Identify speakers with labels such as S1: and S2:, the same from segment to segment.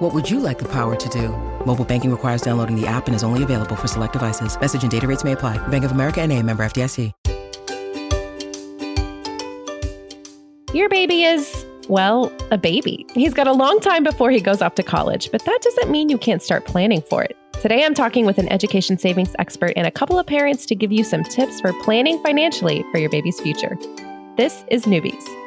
S1: What would you like the power to do? Mobile banking requires downloading the app and is only available for select devices. Message and data rates may apply. Bank of America and a member FDIC.
S2: Your baby is, well, a baby. He's got a long time before he goes off to college, but that doesn't mean you can't start planning for it. Today, I'm talking with an education savings expert and a couple of parents to give you some tips for planning financially for your baby's future. This is Newbies.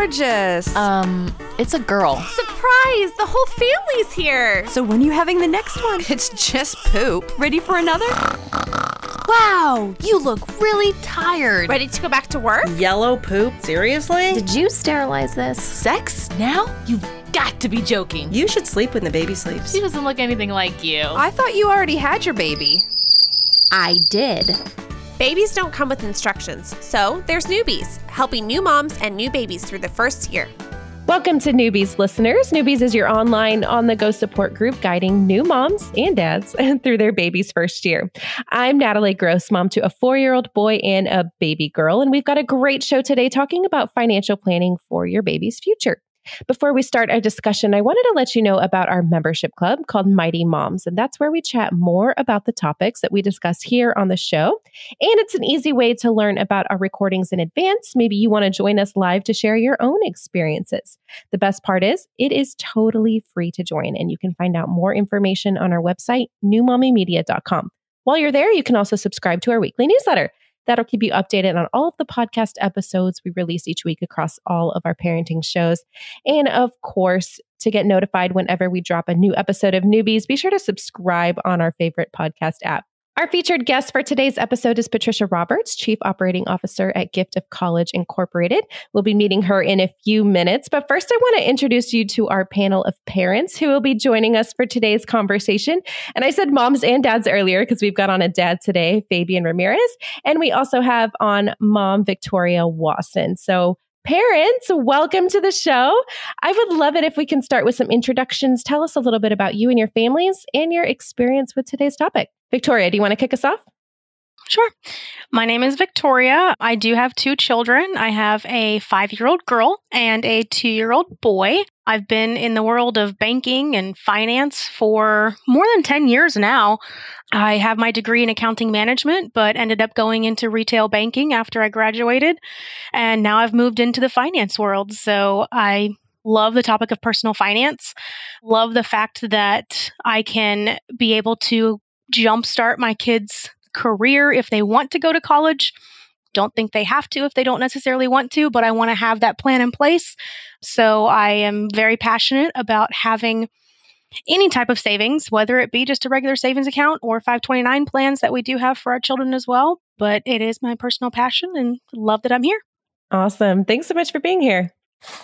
S3: Gorgeous.
S4: Um, it's a girl.
S5: Surprise! The whole family's here.
S3: so when are you having the next one?
S4: It's just poop.
S3: Ready for another?
S4: Wow, you look really tired.
S5: Ready to go back to work?
S6: Yellow poop? Seriously?
S4: Did you sterilize this?
S6: Sex now?
S7: You've got to be joking.
S6: You should sleep when the baby sleeps.
S7: She doesn't look anything like you.
S3: I thought you already had your baby.
S4: I did.
S5: Babies don't come with instructions, so there's Newbies, helping new moms and new babies through the first year.
S2: Welcome to Newbies listeners. Newbies is your online on the go support group guiding new moms and dads through their baby's first year. I'm Natalie Gross, mom to a four year old boy and a baby girl, and we've got a great show today talking about financial planning for your baby's future. Before we start our discussion, I wanted to let you know about our membership club called Mighty Moms, and that's where we chat more about the topics that we discuss here on the show. And it's an easy way to learn about our recordings in advance. Maybe you want to join us live to share your own experiences. The best part is, it is totally free to join, and you can find out more information on our website, newmommymedia.com. While you're there, you can also subscribe to our weekly newsletter. That'll keep you updated on all of the podcast episodes we release each week across all of our parenting shows. And of course, to get notified whenever we drop a new episode of Newbies, be sure to subscribe on our favorite podcast app. Our featured guest for today's episode is Patricia Roberts, Chief Operating Officer at Gift of College Incorporated. We'll be meeting her in a few minutes, but first I want to introduce you to our panel of parents who will be joining us for today's conversation. And I said moms and dads earlier because we've got on a dad today, Fabian Ramirez, and we also have on mom Victoria Wasson. So Parents, welcome to the show. I would love it if we can start with some introductions. Tell us a little bit about you and your families and your experience with today's topic. Victoria, do you want to kick us off?
S8: Sure. My name is Victoria. I do have two children. I have a five year old girl and a two year old boy. I've been in the world of banking and finance for more than 10 years now. I have my degree in accounting management, but ended up going into retail banking after I graduated. And now I've moved into the finance world. So I love the topic of personal finance, love the fact that I can be able to jumpstart my kids' career if they want to go to college. Don't think they have to if they don't necessarily want to, but I want to have that plan in place. So I am very passionate about having any type of savings, whether it be just a regular savings account or 529 plans that we do have for our children as well. But it is my personal passion and love that I'm here.
S2: Awesome. Thanks so much for being here.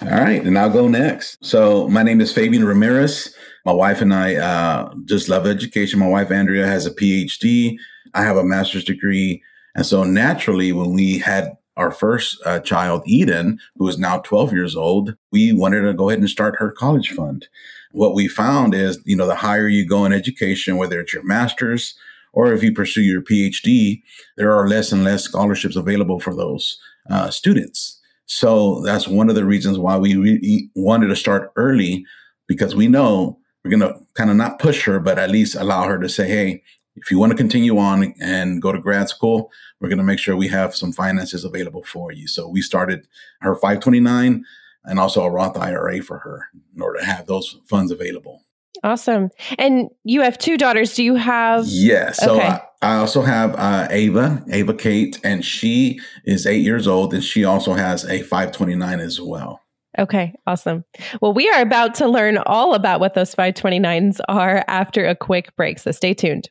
S9: All right, and I'll go next. So my name is Fabian Ramirez. My wife and I uh, just love education. My wife Andrea has a PhD. I have a master's degree, and so naturally, when we had our first uh, child, Eden, who is now 12 years old, we wanted to go ahead and start her college fund. What we found is, you know, the higher you go in education, whether it's your master's or if you pursue your PhD, there are less and less scholarships available for those uh, students. So that's one of the reasons why we really wanted to start early because we know we're going to kind of not push her, but at least allow her to say, hey, if you want to continue on and go to grad school, we're going to make sure we have some finances available for you. So we started her 529 and also a Roth IRA for her in order to have those funds available.
S2: Awesome. And you have two daughters. Do you have?
S9: Yes. So
S2: Okay.
S9: I, I also have uh, Ava, Ava Kate, and she is eight years old, and she also has a 529 as well.
S2: Okay, awesome. Well, we are about to learn all about what those 529s are after a quick break. So stay tuned.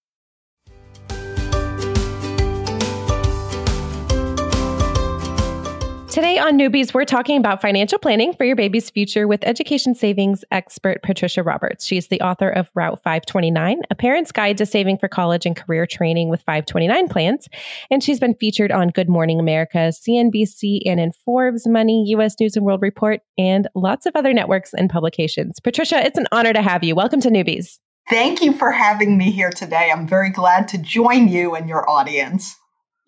S2: Today on Newbies, we're talking about financial planning for your baby's future with education savings expert Patricia Roberts. She's the author of Route 529, a parent's guide to saving for college and career training with 529 plans. And she's been featured on Good Morning America, CNBC, and in Forbes, Money, US News and World Report, and lots of other networks and publications. Patricia, it's an honor to have you. Welcome to Newbies.
S10: Thank you for having me here today. I'm very glad to join you and your audience.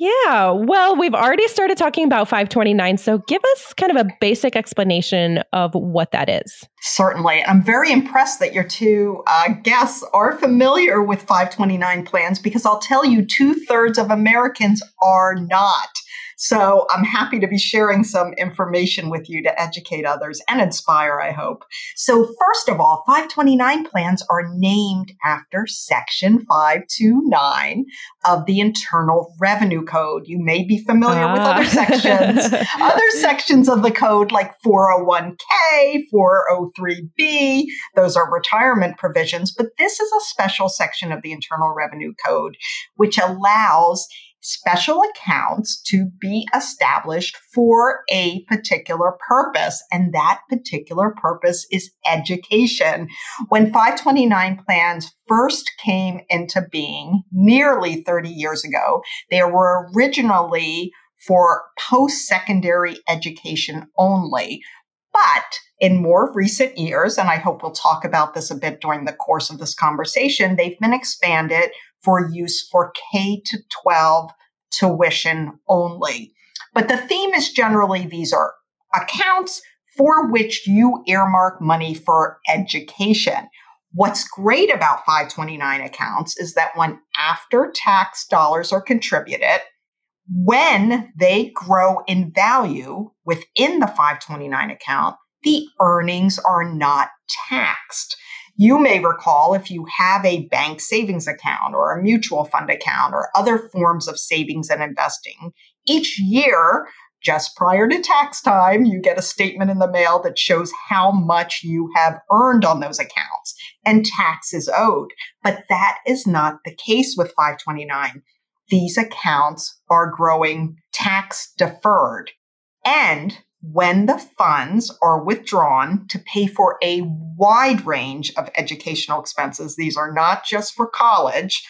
S2: Yeah, well, we've already started talking about 529. So give us kind of a basic explanation of what that is.
S10: Certainly. I'm very impressed that your two uh, guests are familiar with 529 plans because I'll tell you, two thirds of Americans are not. So I'm happy to be sharing some information with you to educate others and inspire, I hope. So first of all, 529 plans are named after Section 529 of the Internal Revenue Code. You may be familiar with other ah. sections, other sections of the code like 401k, 403b. Those are retirement provisions, but this is a special section of the Internal Revenue Code, which allows special accounts to be established for a particular purpose. And that particular purpose is education. When 529 plans first came into being nearly 30 years ago, they were originally for post secondary education only. But in more recent years, and I hope we'll talk about this a bit during the course of this conversation, they've been expanded for use for K to 12 tuition only. But the theme is generally these are accounts for which you earmark money for education. What's great about 529 accounts is that when after tax dollars are contributed, when they grow in value within the 529 account, the earnings are not taxed. You may recall if you have a bank savings account or a mutual fund account or other forms of savings and investing, each year, just prior to tax time, you get a statement in the mail that shows how much you have earned on those accounts and tax is owed. But that is not the case with 529. These accounts are growing tax deferred. And when the funds are withdrawn to pay for a wide range of educational expenses, these are not just for college,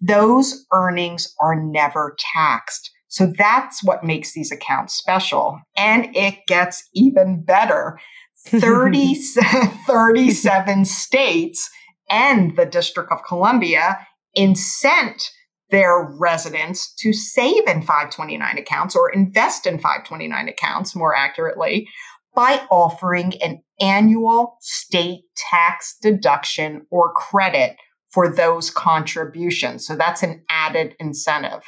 S10: those earnings are never taxed. So that's what makes these accounts special. And it gets even better. 30, 37 states and the District of Columbia incent their residents to save in 529 accounts or invest in 529 accounts more accurately by offering an annual state tax deduction or credit for those contributions. So that's an added incentive.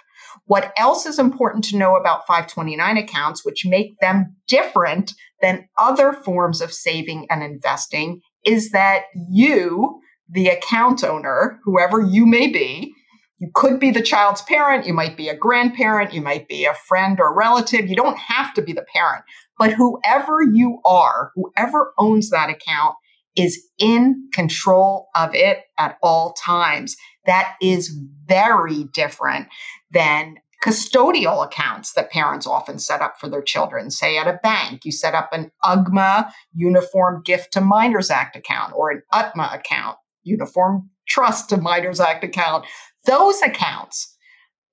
S10: What else is important to know about 529 accounts, which make them different than other forms of saving and investing, is that you, the account owner, whoever you may be, you could be the child's parent, you might be a grandparent, you might be a friend or relative. You don't have to be the parent, but whoever you are, whoever owns that account is in control of it at all times. That is very different than custodial accounts that parents often set up for their children. Say at a bank, you set up an UGMA Uniform Gift to Minors Act account or an UTMA account, Uniform Trust to Minors Act account those accounts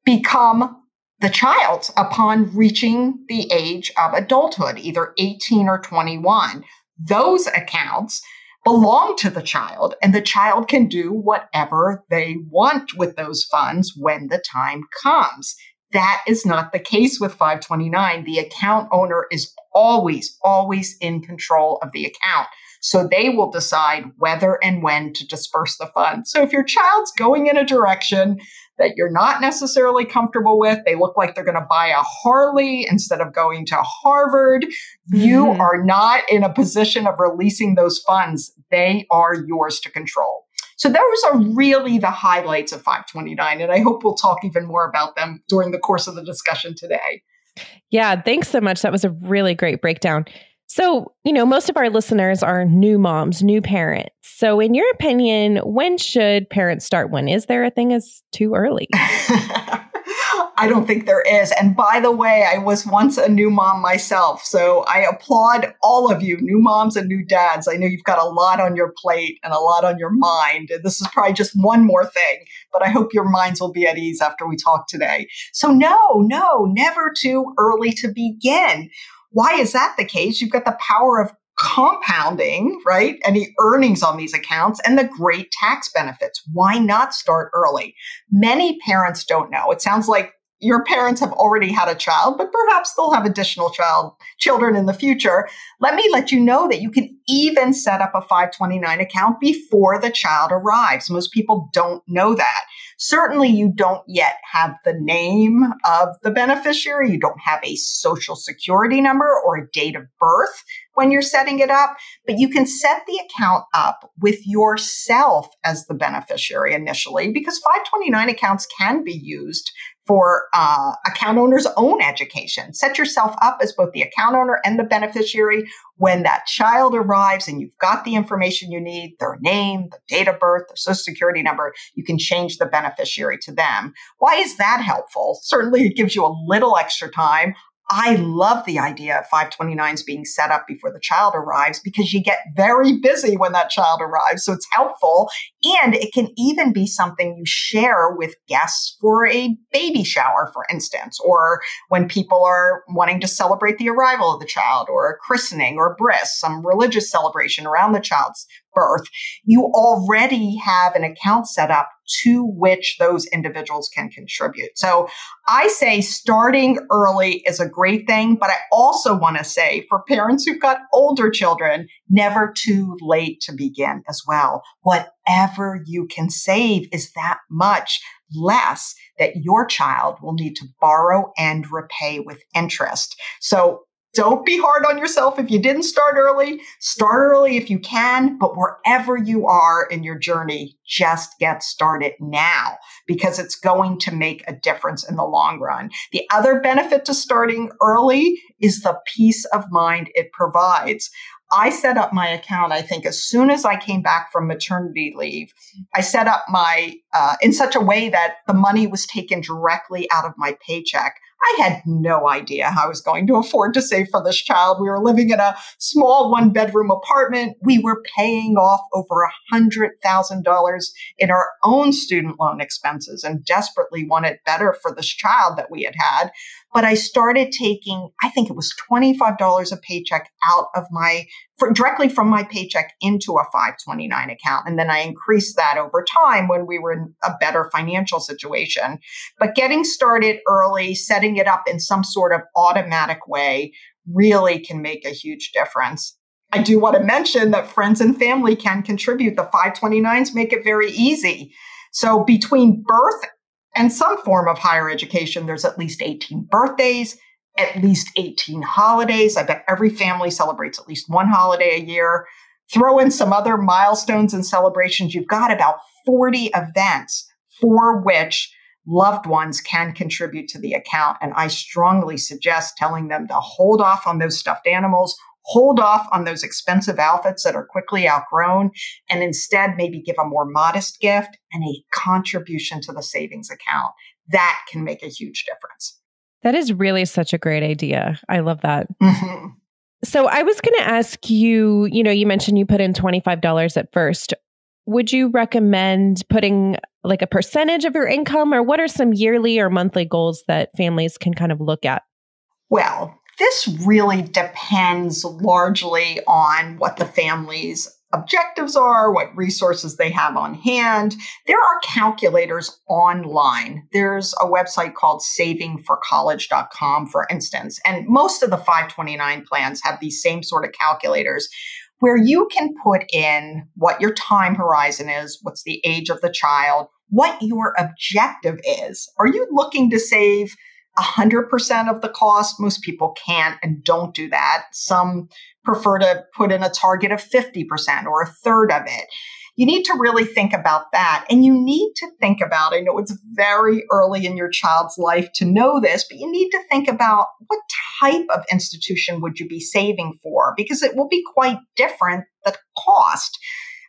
S10: become the child upon reaching the age of adulthood, either 18 or 21. Those accounts belong to the child, and the child can do whatever they want with those funds when the time comes. That is not the case with 529. The account owner is always, always in control of the account. So they will decide whether and when to disperse the funds. So if your child's going in a direction that you're not necessarily comfortable with, they look like they're going to buy a Harley instead of going to Harvard, you
S2: Mhm.
S10: are not in a position of releasing those funds. They are yours to control. So those are really the highlights of 529. And I hope we'll talk even more about them during the course of the discussion today.
S2: Yeah, thanks so much. That was a really great breakdown. So, you know, most of our listeners are new moms, new parents. So, in your opinion, when should parents start one? Is there a thing as too early?
S10: I don't think there is. And by the way, I was once a new mom myself. So I applaud all of you, new moms and new dads. I know you've got a lot on your plate and a lot on your mind. And this is probably just one more thing, but I hope your minds will be at ease after we talk today. So, no, no, never too early to begin. Why is that the case? You've got the power of compounding, right? Any earnings on these accounts and the great tax benefits. Why not start early? Many parents don't know. It sounds like your parents have already had a child, but perhaps they'll have additional child children in the future. Let me let you know that you can even set up a 529 account before the child arrives. Most people don't know that. Certainly you don't yet have the name of the beneficiary. You don't have a social security number or a date of birth when you're setting it up, but you can set the account up with yourself as the beneficiary initially because 529 accounts can be used for uh, account owner's own education. Set yourself up as both the account owner and the beneficiary when that child arrives and you've got the information you need, their name, the date of birth, their social security number, you can change the beneficiary to them. Why is that helpful? Certainly it gives you a little extra time. I love the idea of 529s being set up before the child arrives because you get very busy when that child arrives. So it's helpful. And it can even be something you share with guests for a baby shower, for instance, or when people are wanting to celebrate the arrival of the child or a christening or bris, some religious celebration around the child's birth. You already have an account set up to which those individuals can contribute. So I say starting early is a great thing, but I also want to say for parents who've got older children, never too late to begin as well. Whatever you can save is that much less that your child will need to borrow and repay with interest. So don't be hard on yourself if you didn't start early. Start early if you can, but wherever you are in your journey, just get started now because it's going to make a difference in the long run. The other benefit to starting early is the peace of mind it provides. I set up my account, I think, as soon as I came back from maternity leave. I set up my, uh, in such a way that the money was taken directly out of my paycheck. I had no idea how I was going to afford to save for this child. We were living in a small one bedroom apartment. We were paying off over a hundred thousand dollars in our own student loan expenses and desperately wanted better for this child that we had had. But I started taking, I think it was $25 a paycheck out of my, for, directly from my paycheck into a 529 account. And then I increased that over time when we were in a better financial situation. But getting started early, setting it up in some sort of automatic way really can make a huge difference. I do want to mention that friends and family can contribute. The 529s make it very easy. So between birth and some form of higher education, there's at least 18 birthdays, at least 18 holidays. I bet every family celebrates at least one holiday a year. Throw in some other milestones and celebrations. You've got about 40 events for which loved ones can contribute to the account. And I strongly suggest telling them to hold off on those stuffed animals, hold off on those expensive outfits that are quickly outgrown, and instead maybe give a more modest gift and a contribution to the savings account. That can make a huge difference.
S2: That is really such a great idea. I love that.
S10: Mm-hmm.
S2: So I was going to ask you, you know, you mentioned you put in $25 at first. Would you recommend putting like a percentage of your income or what are some yearly or monthly goals that families can kind of look at?
S10: Well, this really depends largely on what the family's objectives are, what resources they have on hand. There are calculators online. There's a website called savingforcollege.com, for instance, and most of the 529 plans have these same sort of calculators where you can put in what your time horizon is, what's the age of the child, what your objective is. Are you looking to save 100% of the cost? Most people can't and don't do that. Some prefer to put in a target of 50% or a third of it. You need to really think about that. And you need to think about, I know it's very early in your child's life to know this, but you need to think about what type of institution would you be saving for? Because it will be quite different, the cost.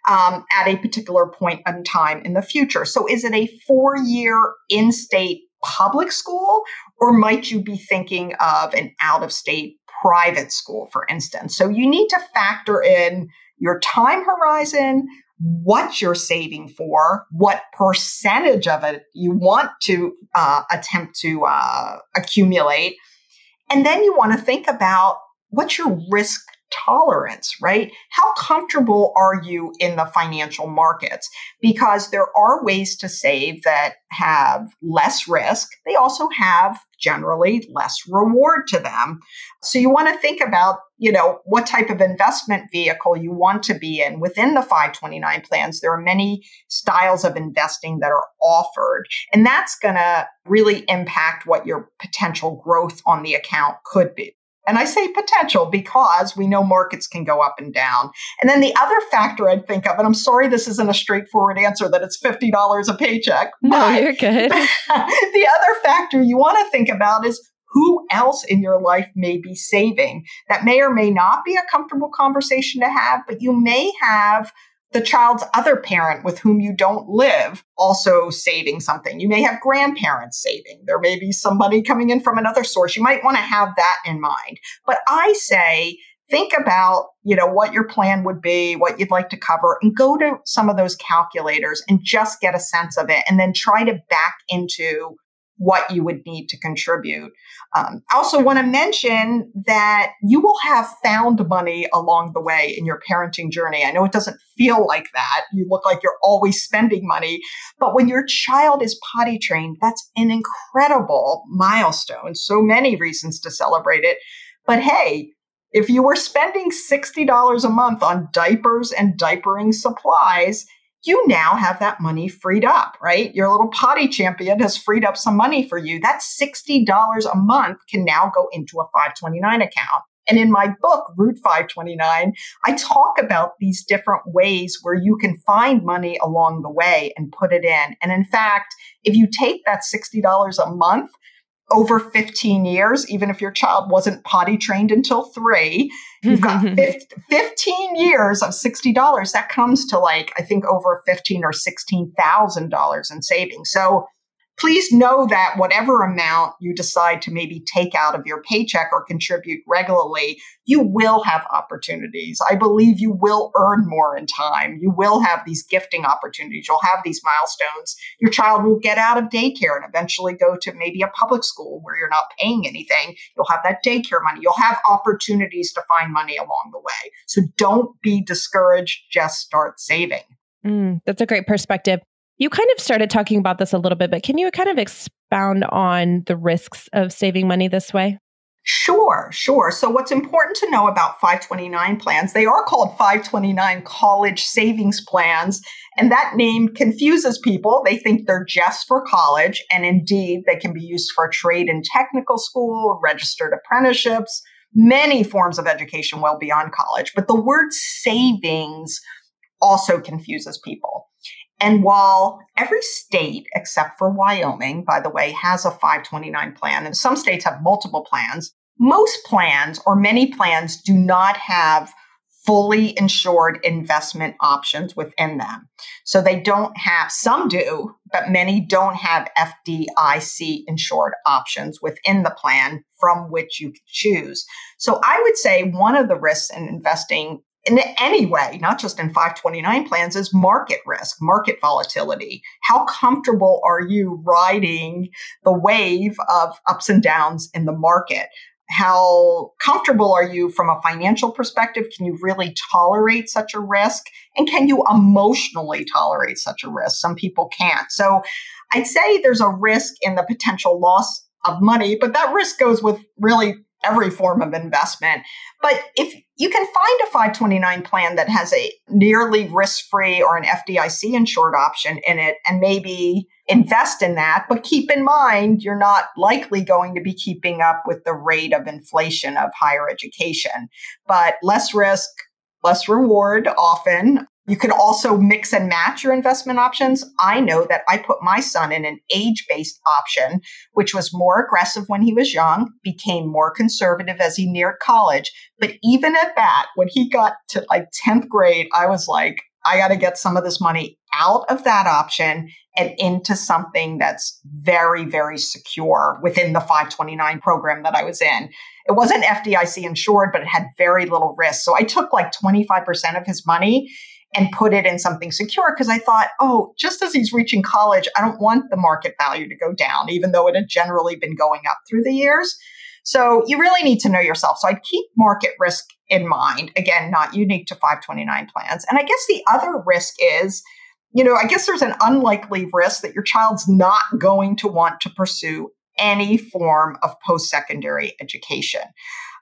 S10: Um, at a particular point in time in the future. So, is it a four year in state public school, or might you be thinking of an out of state private school, for instance? So, you need to factor in your time horizon, what you're saving for, what percentage of it you want to uh, attempt to uh, accumulate. And then you want to think about what's your risk tolerance, right? How comfortable are you in the financial markets? Because there are ways to save that have less risk. They also have generally less reward to them. So you want to think about, you know, what type of investment vehicle you want to be in within the 529 plans. There are many styles of investing that are offered, and that's going to really impact what your potential growth on the account could be. And I say potential because we know markets can go up and down. And then the other factor I'd think of, and I'm sorry this isn't a straightforward answer that it's $50 a paycheck.
S2: No, you're good.
S10: the other factor you want to think about is who else in your life may be saving. That may or may not be a comfortable conversation to have, but you may have the child's other parent with whom you don't live also saving something. You may have grandparents saving. There may be some money coming in from another source. You might want to have that in mind. But I say, think about, you know, what your plan would be, what you'd like to cover and go to some of those calculators and just get a sense of it and then try to back into what you would need to contribute. Um, I also want to mention that you will have found money along the way in your parenting journey. I know it doesn't feel like that. You look like you're always spending money, but when your child is potty trained, that's an incredible milestone. So many reasons to celebrate it. But hey, if you were spending $60 a month on diapers and diapering supplies, you now have that money freed up, right? Your little potty champion has freed up some money for you. That $60 a month can now go into a 529 account. And in my book, Route 529, I talk about these different ways where you can find money along the way and put it in. And in fact, if you take that $60 a month over 15 years, even if your child wasn't potty trained until three, you've got 15 years of $60. That comes to like, I think over 15 or $16,000 in savings. So please know that whatever amount you decide to maybe take out of your paycheck or contribute regularly, you will have opportunities. I believe you will earn more in time. You will have these gifting opportunities. You'll have these milestones. Your child will get out of daycare and eventually go to maybe a public school where you're not paying anything. You'll have that daycare money. You'll have opportunities to find money along the way. So don't be discouraged. Just start saving.
S2: Mm, that's a great perspective. You kind of started talking about this a little bit, but can you kind of expound on the risks of saving money this way?
S10: Sure, sure. So, what's important to know about 529 plans, they are called 529 college savings plans, and that name confuses people. They think they're just for college, and indeed, they can be used for trade and technical school, registered apprenticeships, many forms of education well beyond college. But the word savings also confuses people. And while every state except for Wyoming, by the way, has a 529 plan, and some states have multiple plans, most plans or many plans do not have fully insured investment options within them. So they don't have, some do, but many don't have FDIC insured options within the plan from which you choose. So I would say one of the risks in investing in any way, not just in 529 plans, is market risk, market volatility. How comfortable are you riding the wave of ups and downs in the market? How comfortable are you from a financial perspective? Can you really tolerate such a risk? And can you emotionally tolerate such a risk? Some people can't. So I'd say there's a risk in the potential loss of money, but that risk goes with really every form of investment. But if you can find a 529 plan that has a nearly risk free or an FDIC insured option in it and maybe invest in that, but keep in mind you're not likely going to be keeping up with the rate of inflation of higher education. But less risk, less reward often. You can also mix and match your investment options. I know that I put my son in an age based option, which was more aggressive when he was young, became more conservative as he neared college. But even at that, when he got to like 10th grade, I was like, I got to get some of this money out of that option and into something that's very, very secure within the 529 program that I was in. It wasn't FDIC insured, but it had very little risk. So I took like 25% of his money and put it in something secure because I thought, oh, just as he's reaching college, I don't want the market value to go down, even though it had generally been going up through the years. So you really need to know yourself. So I'd keep market risk in mind. Again, not unique to 529 plans. And I guess the other risk is, you know, I guess there's an unlikely risk that your child's not going to want to pursue any form of post secondary education.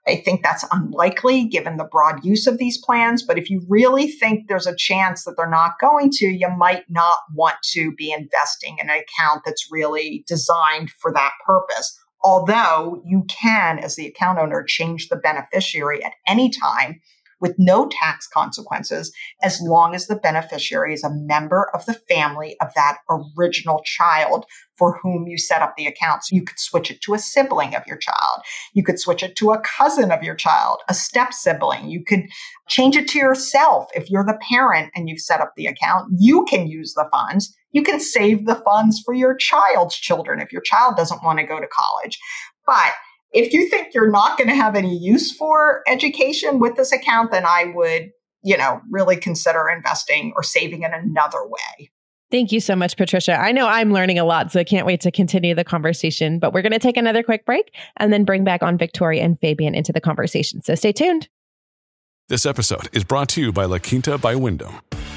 S10: I think that's unlikely given the broad use of these plans. But if you really think there's a chance that they're not going to, you might not want to be investing in an account that's really designed for that purpose. Although you can, as the account owner, change the beneficiary at any time with no tax consequences as long as the beneficiary is a member of the family of that original child for whom you set up the account. You could switch it to a sibling of your child. You could switch it to a cousin of your child, a step sibling. You could change it to yourself. If you're the parent and you've set up the account, you can use the funds. You can save the funds for your child's children if your child doesn't want to go to college. But if you think you're not going to have any use for education with this account, then I would, you know, really consider investing or saving in another way.
S2: Thank you so much, Patricia. I know I'm learning a lot, so I can't wait to continue the conversation. But we're going to take another quick break and then bring back on Victoria and Fabian into the conversation. So stay tuned.
S11: This episode is brought to you by La Quinta by Wyndham.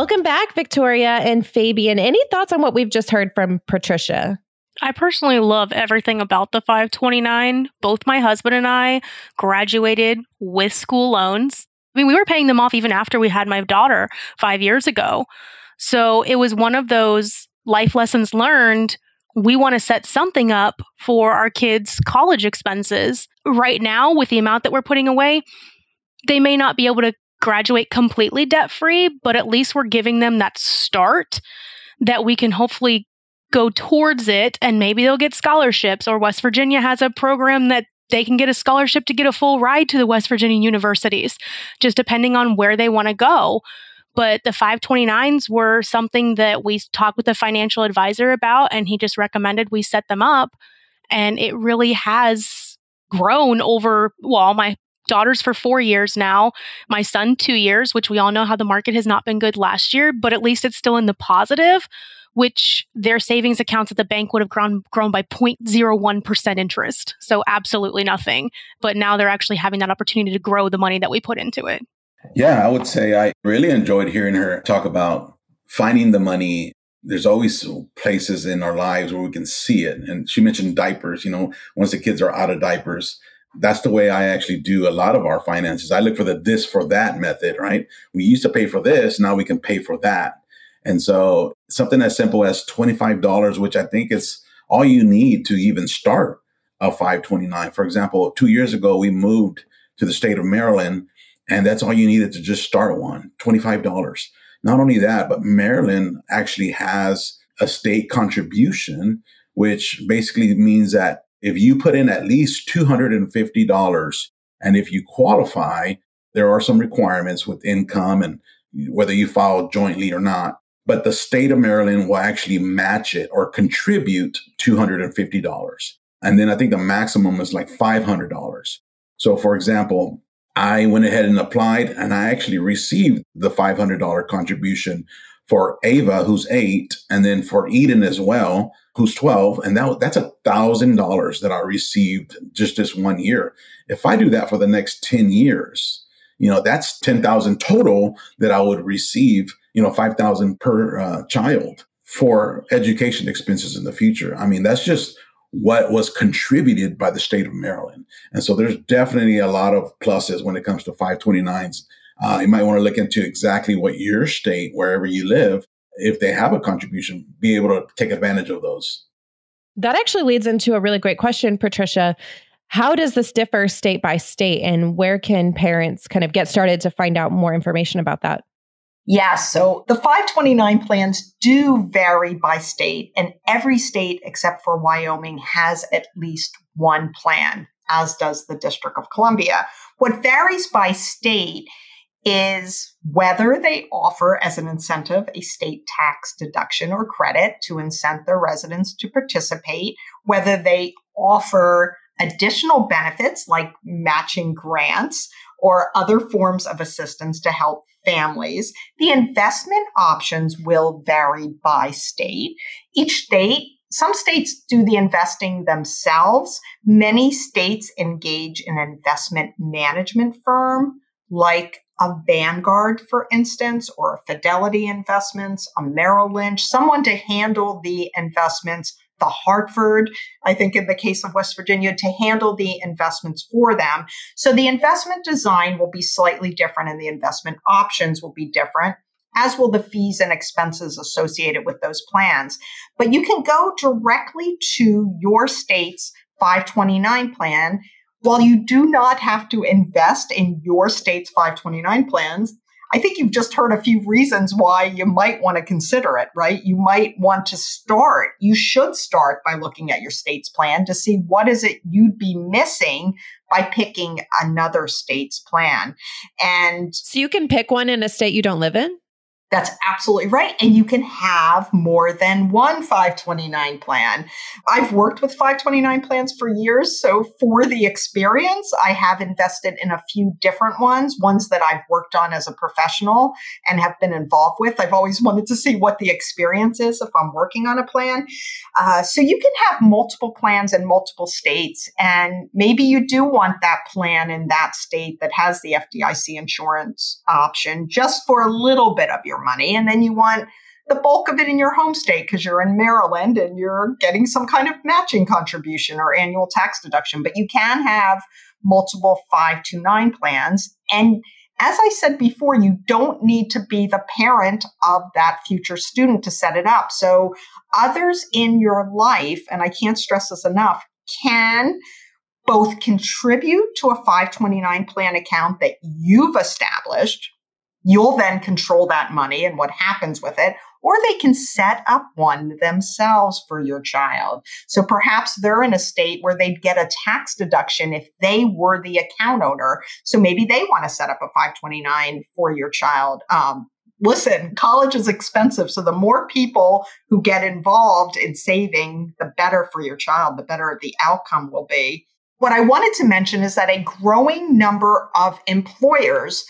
S2: Welcome back, Victoria and Fabian. Any thoughts on what we've just heard from Patricia?
S8: I personally love everything about the 529. Both my husband and I graduated with school loans. I mean, we were paying them off even after we had my daughter five years ago. So it was one of those life lessons learned. We want to set something up for our kids' college expenses. Right now, with the amount that we're putting away, they may not be able to graduate completely debt free, but at least we're giving them that start that we can hopefully go towards it and maybe they'll get scholarships or West Virginia has a program that they can get a scholarship to get a full ride to the West Virginia universities just depending on where they want to go. But the 529s were something that we talked with a financial advisor about and he just recommended we set them up and it really has grown over well my daughters for four years now, my son two years, which we all know how the market has not been good last year, but at least it's still in the positive, which their savings accounts at the bank would have grown grown by 0.01% interest. So absolutely nothing. But now they're actually having that opportunity to grow the money that we put into it.
S9: Yeah, I would say I really enjoyed hearing her talk about finding the money there's always places in our lives where we can see it. And she mentioned diapers, you know, once the kids are out of diapers, that's the way I actually do a lot of our finances. I look for the this for that method, right? We used to pay for this, now we can pay for that. And so something as simple as $25, which I think is all you need to even start a 529. For example, two years ago, we moved to the state of Maryland And that's all you needed to just start one, $25. Not only that, but Maryland actually has a state contribution, which basically means that if you put in at least $250 and if you qualify, there are some requirements with income and whether you file jointly or not. But the state of Maryland will actually match it or contribute $250. And then I think the maximum is like $500. So, for example, I went ahead and applied and I actually received the $500 contribution for Ava, who's eight, and then for Eden as well, who's 12. And that, that's a thousand dollars that I received just this one year. If I do that for the next 10 years, you know, that's 10,000 total that I would receive, you know, 5,000 per uh, child for education expenses in the future. I mean, that's just what was contributed by the state of Maryland. And so there's definitely a lot of pluses when it comes to 529s uh, you might want to look into exactly what your state, wherever you live, if they have a contribution, be able to take advantage of those.
S2: That actually leads into a really great question, Patricia. How does this differ state by state, and where can parents kind of get started to find out more information about that?
S10: Yes. So the 529 plans do vary by state, and every state except for Wyoming has at least one plan, as does the District of Columbia. What varies by state is whether they offer as an incentive a state tax deduction or credit to incent their residents to participate, whether they offer additional benefits like matching grants or other forms of assistance to help families. The investment options will vary by state. Each state some states do the investing themselves. Many states engage an investment management firm like a Vanguard, for instance, or a Fidelity Investments, a Merrill Lynch, someone to handle the investments, the Hartford, I think in the case of West Virginia, to handle the investments for them. So the investment design will be slightly different and the investment options will be different. As will the fees and expenses associated with those plans. But you can go directly to your state's 529 plan while you do not have to invest in your state's 529 plans, I think you've just heard a few reasons why you might want to consider it, right? You might want to start. You should start by looking at your state's plan to see what is it you'd be missing by picking another state's plan. And
S2: so you can pick one in a state you don't live in?
S10: That's absolutely right. And you can have more than one 529 plan. I've worked with 529 plans for years. So for the experience, I have invested in a few different ones, ones that I've worked on as a professional and have been involved with. I've always wanted to see what the experience is if I'm working on a plan. Uh, so you can have multiple plans in multiple states. And maybe you do want that plan in that state that has the FDIC insurance option just for a little bit of your money. And then you want the bulk of it in your home state because you're in Maryland and you're getting some kind of matching contribution or annual tax deduction. But you can have multiple 529 plans. And as I said before, you don't need to be the parent of that future student to set it up. So others in your life, and I can't stress this enough, can both contribute to a 529 plan account that you've established You'll then control that money and what happens with it, or they can set up one themselves for your child. So perhaps they're in a state where they'd get a tax deduction if they were the account owner. So maybe they want to set up a 529 for your child. Um, listen, college is expensive. So the more people who get involved in saving, the better for your child, the better the outcome will be. What I wanted to mention is that a growing number of employers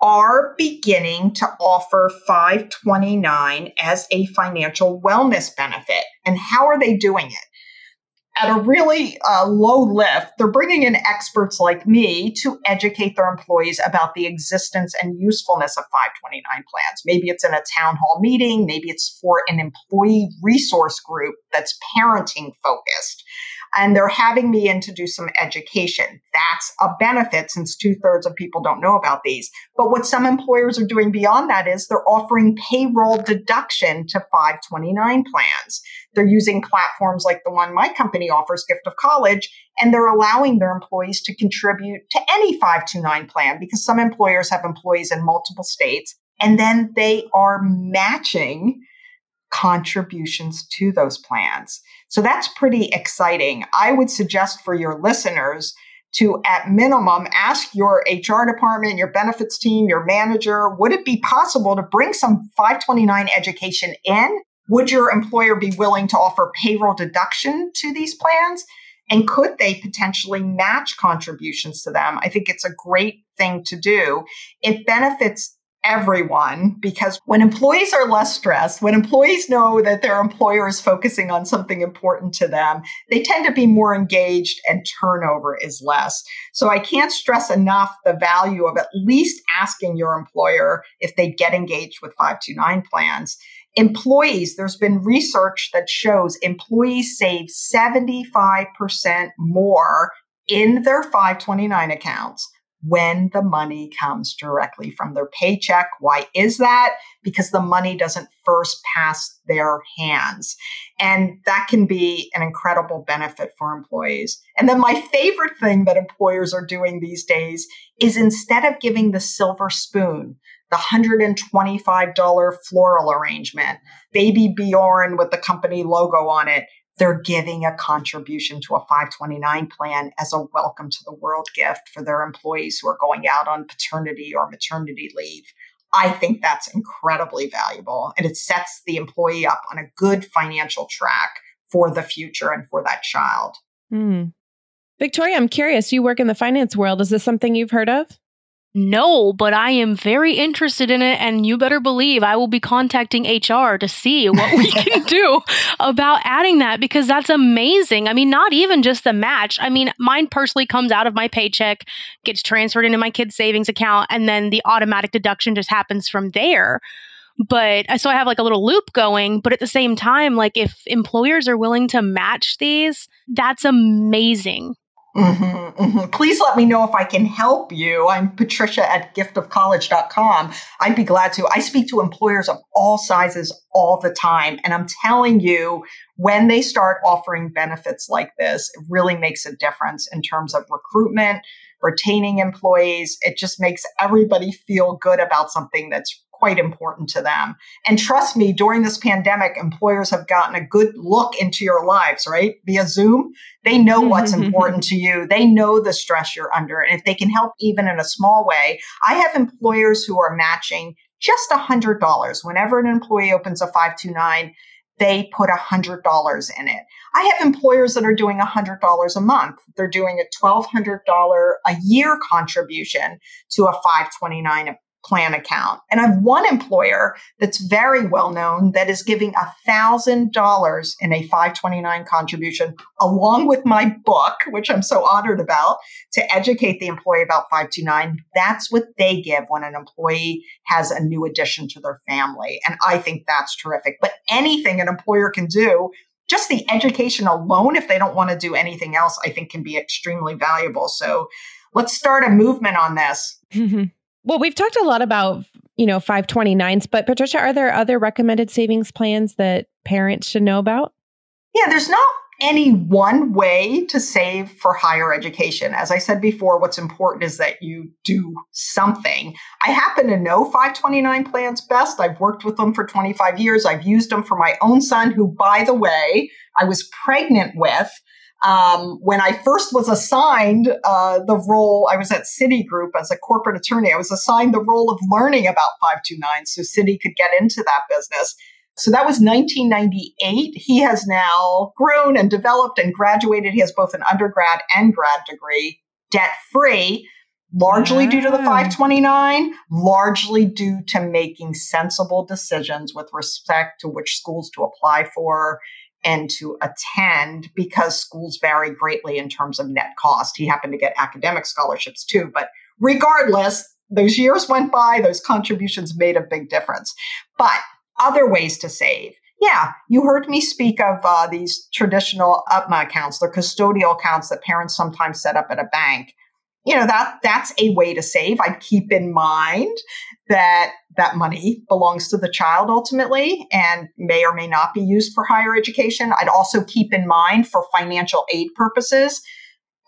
S10: are beginning to offer 529 as a financial wellness benefit. And how are they doing it? At a really uh, low lift, they're bringing in experts like me to educate their employees about the existence and usefulness of 529 plans. Maybe it's in a town hall meeting, maybe it's for an employee resource group that's parenting focused. And they're having me in to do some education. That's a benefit since two thirds of people don't know about these. But what some employers are doing beyond that is they're offering payroll deduction to 529 plans. They're using platforms like the one my company offers, Gift of College, and they're allowing their employees to contribute to any 529 plan because some employers have employees in multiple states and then they are matching contributions to those plans. So that's pretty exciting. I would suggest for your listeners to, at minimum, ask your HR department, your benefits team, your manager, would it be possible to bring some 529 education in? Would your employer be willing to offer payroll deduction to these plans? And could they potentially match contributions to them? I think it's a great thing to do. It benefits everyone because when employees are less stressed, when employees know that their employer is focusing on something important to them, they tend to be more engaged and turnover is less. So I can't stress enough the value of at least asking your employer if they get engaged with 529 plans. Employees, there's been research that shows employees save 75% more in their 529 accounts when the money comes directly from their paycheck. Why is that? Because the money doesn't first pass their hands. And that can be an incredible benefit for employees. And then my favorite thing that employers are doing these days is instead of giving the silver spoon, the $125 floral arrangement, baby Bjorn with the company logo on it, they're giving a contribution to a 529 plan as a welcome to the world gift for their employees who are going out on paternity or maternity leave. I think that's incredibly valuable and it sets the employee up on a good financial track for the future and for that child.
S2: Hmm. Victoria, I'm curious. You work in the finance world. Is this something you've heard of?
S8: No, but I am very interested in it, and you better believe I will be contacting HR to see what we can do about adding that because that's amazing. I mean, not even just the match. I mean, mine personally comes out of my paycheck, gets transferred into my kid's savings account, and then the automatic deduction just happens from there. But uh, so I have like a little loop going, but at the same time, like if employers are willing to match these, that's amazing.
S10: Mm-hmm, mm-hmm. Please let me know if I can help you. I'm Patricia at giftofcollege.com. I'd be glad to. I speak to employers of all sizes all the time. And I'm telling you, when they start offering benefits like this, it really makes a difference in terms of recruitment, retaining employees. It just makes everybody feel good about something that's quite important to them. And trust me, during this pandemic, employers have gotten a good look into your lives, right? Via Zoom. They know mm-hmm. what's important to you. They know the stress you're under. And if they can help even in a small way, I have employers who are matching just $100. Whenever an employee opens a 529, they put $100 in it. I have employers that are doing $100 a month. They're doing a $1,200 a year contribution to a 529 plan account. And I have one employer that's very well known that is giving a thousand dollars in a 529 contribution along with my book, which I'm so honored about to educate the employee about 529. That's what they give when an employee has a new addition to their family. And I think that's terrific. But anything an employer can do just the education alone, if they don't want to do anything else, I think can be extremely valuable. So let's start a movement on this.
S2: Well, we've talked a lot about, you know, 529s, but Patricia, are there other recommended savings plans that parents should know about?
S10: Yeah, there's not any one way to save for higher education. As I said before, what's important is that you do something. I happen to know 529 plans best. I've worked with them for 25 years. I've used them for my own son, who, by the way, I was pregnant with um, when I first was assigned uh, the role, I was at Citigroup as a corporate attorney. I was assigned the role of learning about 529 so Citi could get into that business. So that was 1998. He has now grown and developed and graduated. He has both an undergrad and grad degree, debt free, largely due to the 529, largely due to making sensible decisions with respect to which schools to apply for and to attend because schools vary greatly in terms of net cost. He happened to get academic scholarships too, but regardless, those years went by, those contributions made a big difference. But other ways to save. Yeah, you heard me speak of uh, these traditional UTMA accounts, they're custodial accounts that parents sometimes set up at a bank. You know, that that's a way to save. I'd keep in mind that that money belongs to the child ultimately and may or may not be used for higher education. I'd also keep in mind for financial aid purposes,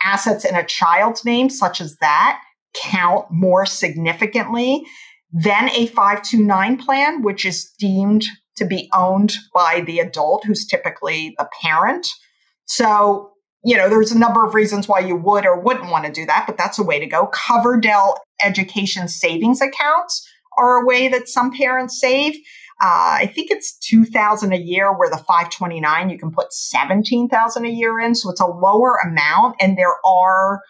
S10: assets in a child's name, such as that, count more significantly than a 529 plan, which is deemed to be owned by the adult who's typically the parent. So, you know, there's a number of reasons why you would or wouldn't want to do that, but that's a way to go. Coverdell education savings accounts are a way that some parents save. Uh, I think it's 2000 a year where the 529 you can put 17,000 a year in. So it's a lower amount and there are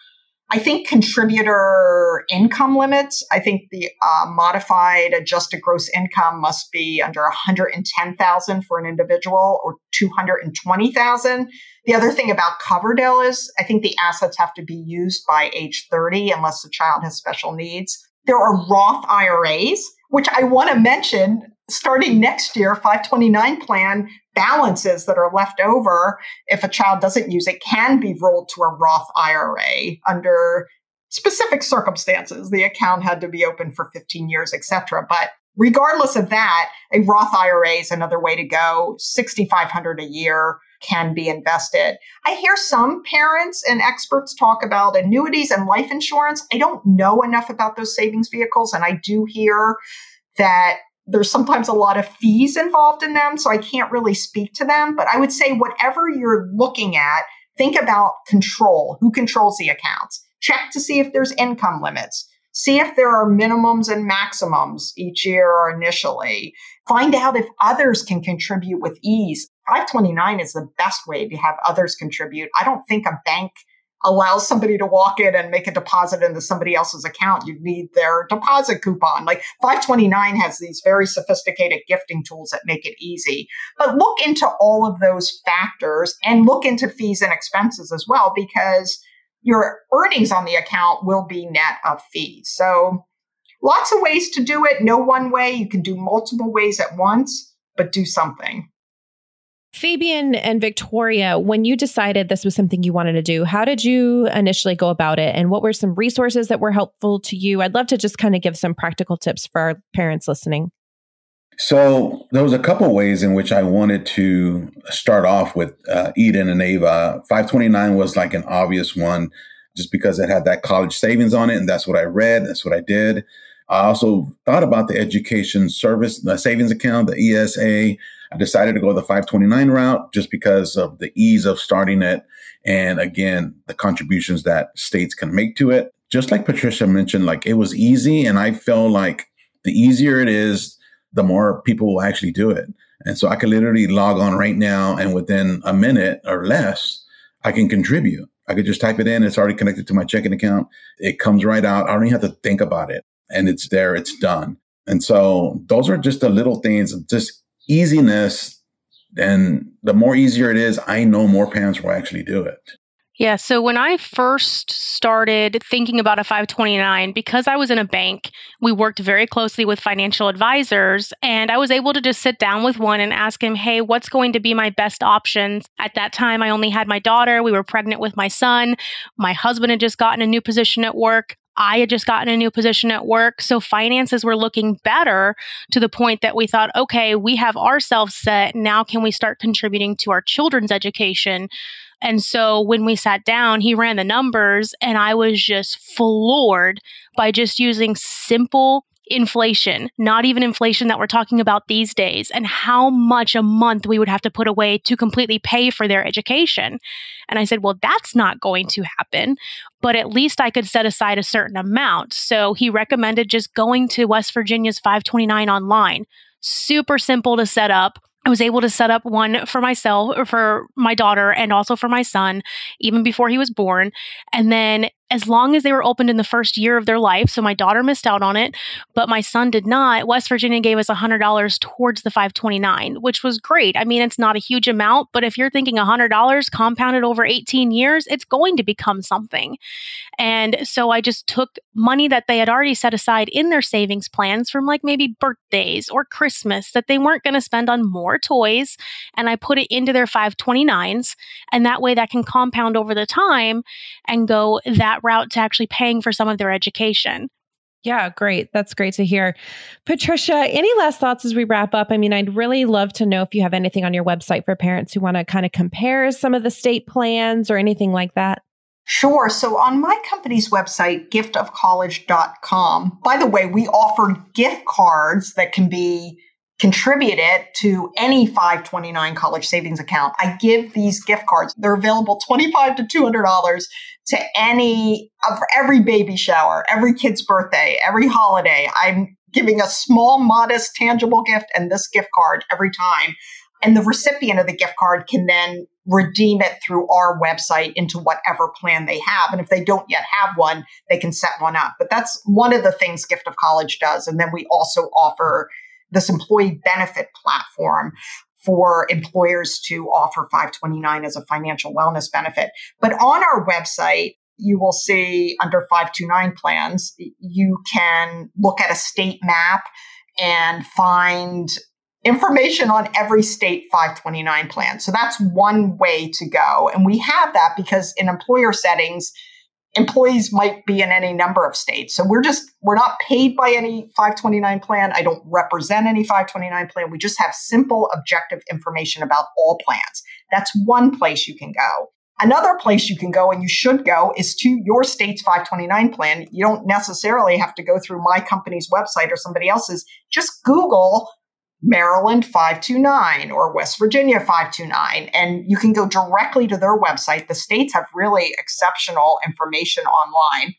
S10: I think contributor income limits. I think the uh, modified adjusted gross income must be under 110,000 for an individual or 220,000. The other thing about Coverdell is I think the assets have to be used by age 30 unless the child has special needs. There are Roth IRAs, which I want to mention starting next year, 529 plan balances that are left over if a child doesn't use it can be rolled to a Roth IRA under specific circumstances. The account had to be open for 15 years, etc. But regardless of that, a Roth IRA is another way to go. 6500 a year can be invested. I hear some parents and experts talk about annuities and life insurance. I don't know enough about those savings vehicles and I do hear that there's sometimes a lot of fees involved in them, so I can't really speak to them. But I would say, whatever you're looking at, think about control. Who controls the accounts? Check to see if there's income limits. See if there are minimums and maximums each year or initially. Find out if others can contribute with ease. 529 is the best way to have others contribute. I don't think a bank allows somebody to walk in and make a deposit into somebody else's account, you need their deposit coupon. Like 529 has these very sophisticated gifting tools that make it easy. But look into all of those factors and look into fees and expenses as well, because your earnings on the account will be net of fees. So lots of ways to do it. No one way. You can do multiple ways at once, but do something.
S2: Fabian and Victoria, when you decided this was something you wanted to do, how did you initially go about it? And what were some resources that were helpful to you? I'd love to just kind of give some practical tips for our parents listening.
S9: So there was a couple ways in which I wanted to start off with uh, Eden and Ava. 529 was like an obvious one just because it had that college savings on it. And that's what I read. That's what I did. I also thought about the education service, the savings account, the ESA. I decided to go the 529 route just because of the ease of starting it. And again, the contributions that states can make to it. Just like Patricia mentioned, like it was easy. And I felt like the easier it is, the more people will actually do it. And so I could literally log on right now and within a minute or less, I can contribute. I could just type it in. It's already connected to my checking account. It comes right out. I don't even have to think about it. And it's there. It's done. And so those are just the little things, just easiness, and the more easier it is, I know more parents will actually do it.
S8: Yeah, so when I first started thinking about a 529, because I was in a bank, we worked very closely with financial advisors, and I was able to just sit down with one and ask him, hey, what's going to be my best options? At that time, I only had my daughter. We were pregnant with my son. My husband had just gotten a new position at work. I had just gotten a new position at work. So finances were looking better to the point that we thought, okay, we have ourselves set. Now can we start contributing to our children's education? And so when we sat down, he ran the numbers and I was just floored by just using simple inflation, not even inflation that we're talking about these days, and how much a month we would have to put away to completely pay for their education. And I said, well, that's not going to happen, but at least I could set aside a certain amount. So he recommended just going to West Virginia's 529 online. Super simple to set up. I was able to set up one for myself or for my daughter and also for my son even before he was born. And then as long as they were opened in the first year of their life. So my daughter missed out on it, but my son did not. West Virginia gave us $100 towards the 529, which was great. I mean, it's not a huge amount, but if you're thinking $100 compounded over 18 years, it's going to become something. And so I just took money that they had already set aside in their savings plans from like maybe birthdays or Christmas that they weren't going to spend on more toys, and I put it into their 529s. And that way that can compound over the time and go that that route to actually paying for some of their education.
S2: Yeah, great. That's great to hear. Patricia, any last thoughts as we wrap up? I mean, I'd really love to know if you have anything on your website for parents who want to kind of compare some of the state plans or anything like that.
S10: Sure. So on my company's website, giftofcollege.com, by the way, we offer gift cards that can be contribute it to any 529 college savings account. I give these gift cards. They're available 25 to $200 to any uh, of every baby shower, every kid's birthday, every holiday. I'm giving a small, modest, tangible gift and this gift card every time. And the recipient of the gift card can then redeem it through our website into whatever plan they have. And if they don't yet have one, they can set one up. But that's one of the things Gift of College does. And then we also offer this employee benefit platform for employers to offer 529 as a financial wellness benefit. But on our website, you will see under 529 plans, you can look at a state map and find information on every state 529 plan. So that's one way to go. And we have that because in employer settings, employees might be in any number of states. So we're just, we're not paid by any 529 plan. I don't represent any 529 plan. We just have simple, objective information about all plans. That's one place you can go. Another place you can go and you should go is to your state's 529 plan. You don't necessarily have to go through my company's website or somebody else's. Just Google Maryland 529 or West Virginia 529. And you can go directly to their website. The states have really exceptional information online.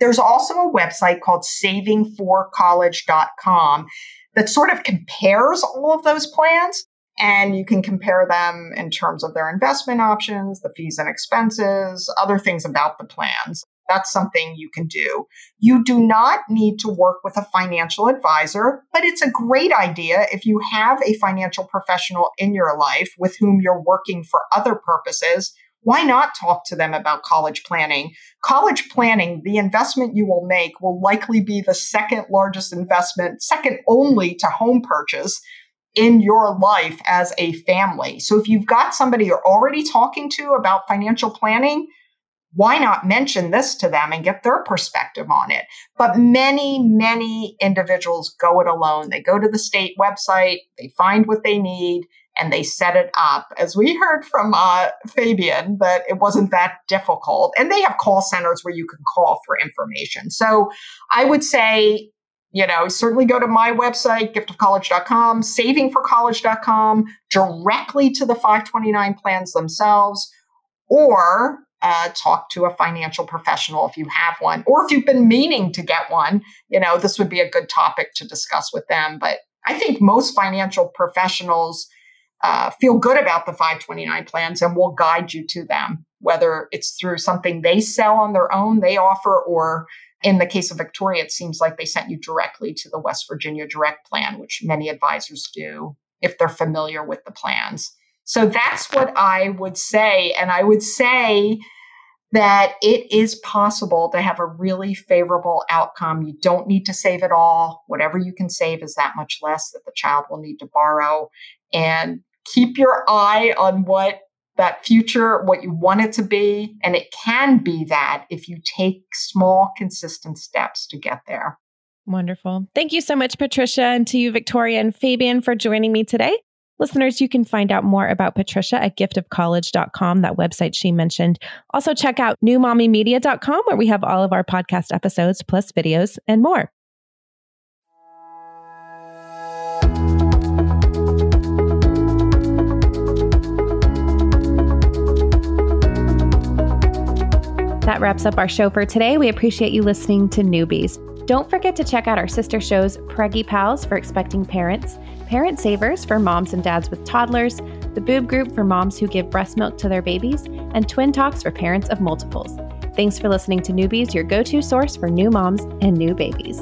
S10: There's also a website called savingforcollege.com that sort of compares all of those plans. And you can compare them in terms of their investment options, the fees and expenses, other things about the plans. That's something you can do. You do not need to work with a financial advisor, but it's a great idea if you have a financial professional in your life with whom you're working for other purposes. Why not talk to them about college planning? College planning, the investment you will make will likely be the second largest investment, second only to home purchase in your life as a family. So if you've got somebody you're already talking to about financial planning, why not mention this to them and get their perspective on it? But many, many individuals go it alone. They go to the state website, they find what they need, and they set it up. As we heard from uh, Fabian, that it wasn't that difficult. And they have call centers where you can call for information. So I would say, you know, certainly go to my website, giftofcollege.com, savingforcollege.com, directly to the 529 plans themselves, or uh, talk to a financial professional if you have one, or if you've been meaning to get one. You know, this would be a good topic to discuss with them. But I think most financial professionals uh, feel good about the 529 plans and will guide you to them, whether it's through something they sell on their own, they offer, or in the case of Victoria, it seems like they sent you directly to the West Virginia Direct Plan, which many advisors do if they're familiar with the plans. So that's what I would say. And I would say that it is possible to have a really favorable outcome. You don't need to save it all. Whatever you can save is that much less that the child will need to borrow. And keep your eye on what that future, what you want it to be. And it can be that if you take small, consistent steps to get there.
S2: Wonderful. Thank you so much, Patricia, and to you, Victoria and Fabian, for joining me today. Listeners, you can find out more about Patricia at giftofcollege.com, that website she mentioned. Also, check out newmommymedia.com, where we have all of our podcast episodes, plus videos and more. That wraps up our show for today. We appreciate you listening to Newbies. Don't forget to check out our sister shows, Preggy Pals for expecting parents, Parent Savers for moms and dads with toddlers, the Boob Group for moms who give breast milk to their babies, and Twin Talks for parents of multiples. Thanks for listening to Newbies, your go to source for new moms and new babies.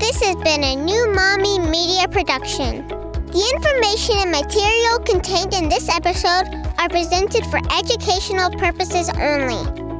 S12: This has been a new Mommy Media production. The information and material contained in this episode are presented for educational purposes only.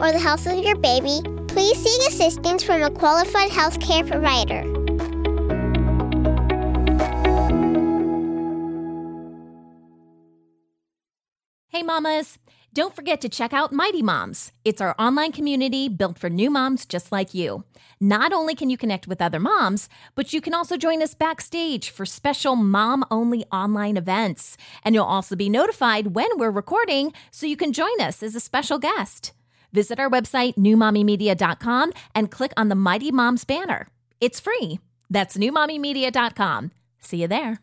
S12: or the health of your baby, please seek assistance from a qualified healthcare provider.
S13: Hey, mamas! Don't forget to check out Mighty Moms. It's our online community built for new moms just like you. Not only can you connect with other moms, but you can also join us backstage for special mom only online events. And you'll also be notified when we're recording so you can join us as a special guest. Visit our website, newmommymedia.com, and click on the Mighty Moms banner. It's free. That's newmommymedia.com. See you there.